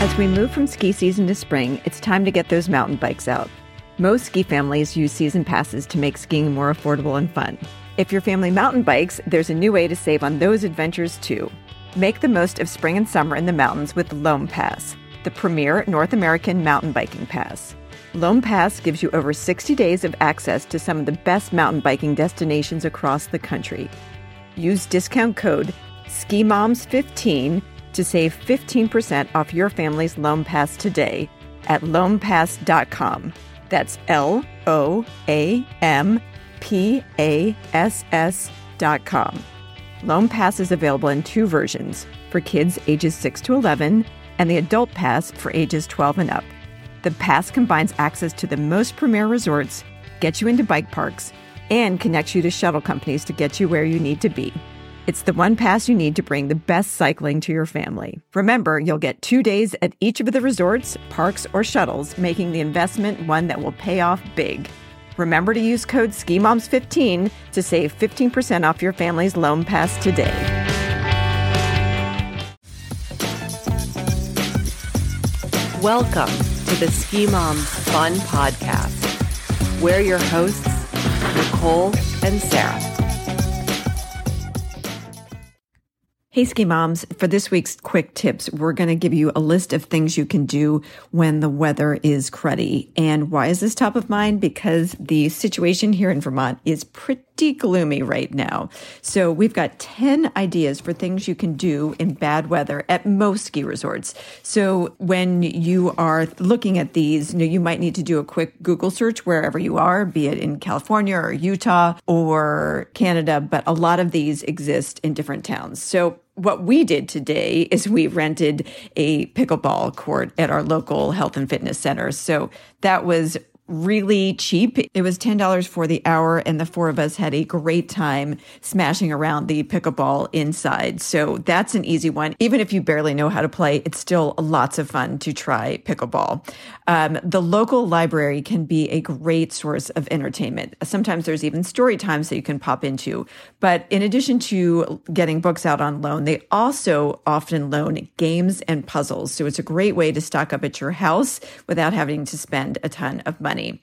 As we move from ski season to spring, it's time to get those mountain bikes out. Most ski families use season passes to make skiing more affordable and fun. If your family mountain bikes, there's a new way to save on those adventures too. Make the most of spring and summer in the mountains with Loam Pass, the premier North American mountain biking pass. Loam Pass gives you over 60 days of access to some of the best mountain biking destinations across the country. Use discount code SKIMOMS15 to save 15% off your family's Loam Pass today at loampass.com. That's L O A M P A S S.com. Loam Pass is available in two versions for kids ages 6 to 11 and the Adult Pass for ages 12 and up. The pass combines access to the most premier resorts, gets you into bike parks, and connects you to shuttle companies to get you where you need to be. It's the one pass you need to bring the best cycling to your family. Remember, you'll get two days at each of the resorts, parks, or shuttles, making the investment one that will pay off big. Remember to use code SKIMOMS15 to save 15% off your family's Loam Pass today. Welcome to the Ski Moms Fun Podcast. We're your hosts, Nicole and Sarah. Hey, Ski Moms. For this week's quick tips, we're going to give you a list of things you can do when the weather is cruddy. And why is this top of mind? Because the situation here in Vermont is pretty gloomy right now. So we've got 10 ideas for things you can do in bad weather at most ski resorts. So when you are looking at these, you, know, you might need to do a quick Google search wherever you are, be it in California or Utah or Canada, but a lot of these exist in different towns. So what we did today is we rented a pickleball court at our local health and fitness center. So that was really cheap. It was $10 for the hour, and the four of us had a great time smashing around the pickleball inside. So that's an easy one. Even if you barely know how to play, it's still lots of fun to try pickleball. Um, the local library can be a great source of entertainment. Sometimes there's even story times that you can pop into. But in addition to getting books out on loan, they also often loan games and puzzles. So it's a great way to stock up at your house without having to spend a ton of money money.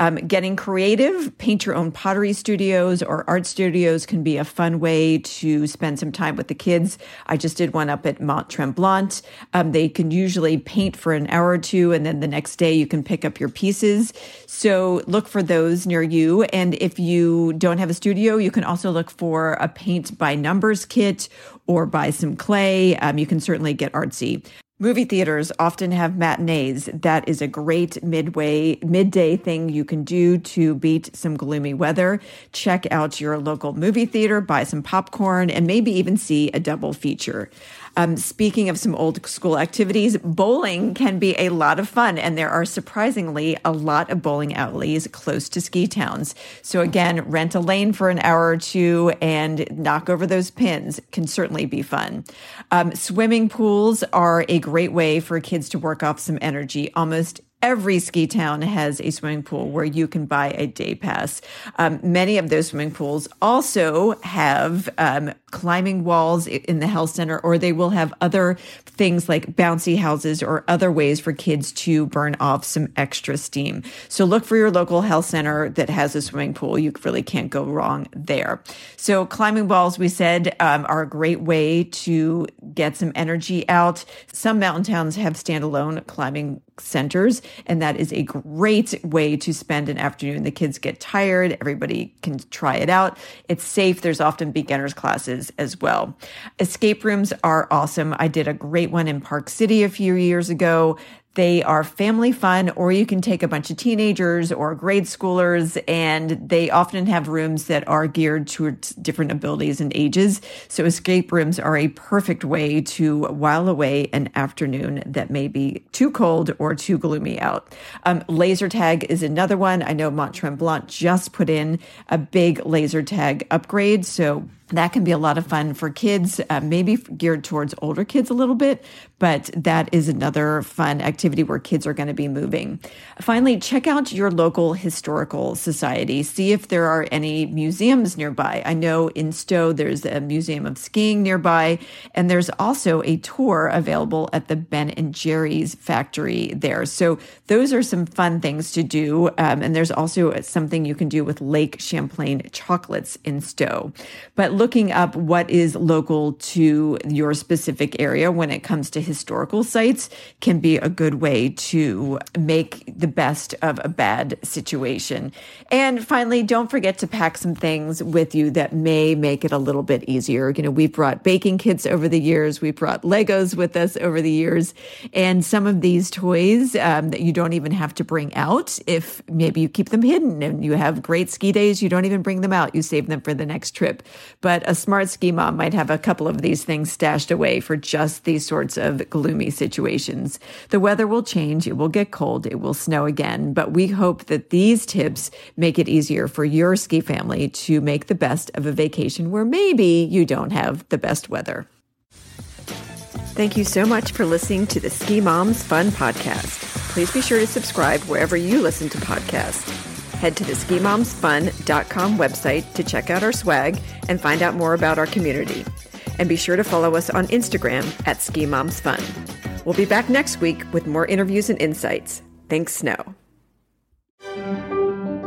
Um, getting creative, paint your own pottery studios or art studios can be a fun way to spend some time with the kids. I just did one up at Mont Tremblant. Um, they can usually paint for an hour or two, and then the next day you can pick up your pieces. So look for those near you. And if you don't have a studio, you can also look for a paint by numbers kit or buy some clay. Um, you can certainly get artsy. Movie theaters often have matinees. That is a great midway, midday thing you can do to beat some gloomy weather. Check out your local movie theater, buy some popcorn, and maybe even see a double feature. Um, speaking of some old school activities, bowling can be a lot of fun, and there are surprisingly a lot of bowling alleys close to ski towns. So, again, rent a lane for an hour or two and knock over those pins can certainly be fun. Um, swimming pools are a great way for kids to work off some energy. Almost Every ski town has a swimming pool where you can buy a day pass. Um, many of those swimming pools also have um, climbing walls in the health center, or they will have other things like bouncy houses or other ways for kids to burn off some extra steam. So look for your local health center that has a swimming pool. You really can't go wrong there. So climbing walls, we said, um, are a great way to get some energy out. Some mountain towns have standalone climbing centers, and that is a great way to spend an afternoon. The kids get tired, everybody can try it out. It's safe. There's often beginners classes as well. Escape rooms are awesome. I did a great one in Park City a few years ago. They are family fun, or you can take a bunch of teenagers or grade schoolers, and they often have rooms that are geared towards different abilities and ages. So, escape rooms are a perfect way to while away an afternoon that may be too cold or too gloomy out. Um, laser tag is another one. I know Mont Tremblant just put in a big laser tag upgrade. So, that can be a lot of fun for kids, uh, maybe geared towards older kids a little bit, but that is another fun activity where kids are going to be moving. Finally, check out your local historical society. See if there are any museums nearby. I know in Stowe there's a museum of skiing nearby, and there's also a tour available at the Ben and Jerry's factory there. So those are some fun things to do. Um, and there's also something you can do with Lake Champlain chocolates in Stowe. But looking up what is local to your specific area when it comes to historical sites can be a good way to make the best of a bad situation. And finally, don't forget to pack some things with you that may make it a little bit easier. You know, we've brought baking kits over the years, we've brought Legos with us over the years, and some of these toys um, that you don't even have to bring out if maybe you keep them hidden and you have great ski days, you don't even bring them out, you save them for the next trip. But but a smart ski mom might have a couple of these things stashed away for just these sorts of gloomy situations. The weather will change, it will get cold, it will snow again, but we hope that these tips make it easier for your ski family to make the best of a vacation where maybe you don't have the best weather. Thank you so much for listening to the Ski Moms Fun Podcast. Please be sure to subscribe wherever you listen to podcasts. Head to the skimomsfun.com website to check out our swag and find out more about our community. And be sure to follow us on Instagram at Ski Moms Fun. We'll be back next week with more interviews and insights. Thanks, Snow.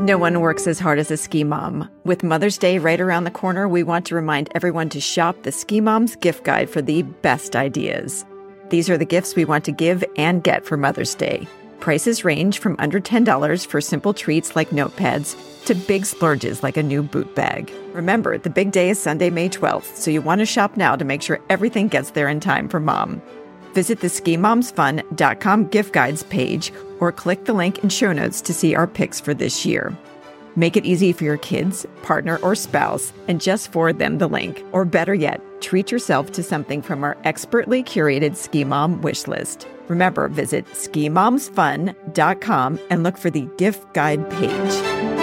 No one works as hard as a ski mom. With Mother's Day right around the corner, we want to remind everyone to shop the Ski Mom's gift guide for the best ideas. These are the gifts we want to give and get for Mother's Day. Prices range from under $10 for simple treats like notepads to big splurges like a new boot bag. Remember, the big day is Sunday, May 12th, so you want to shop now to make sure everything gets there in time for mom. Visit the skimomsfun.com gift guides page or click the link in show notes to see our picks for this year. Make it easy for your kids, partner, or spouse and just forward them the link. Or better yet, treat yourself to something from our expertly curated Ski Mom wish list. Remember, visit skimomsfun.com and look for the gift guide page.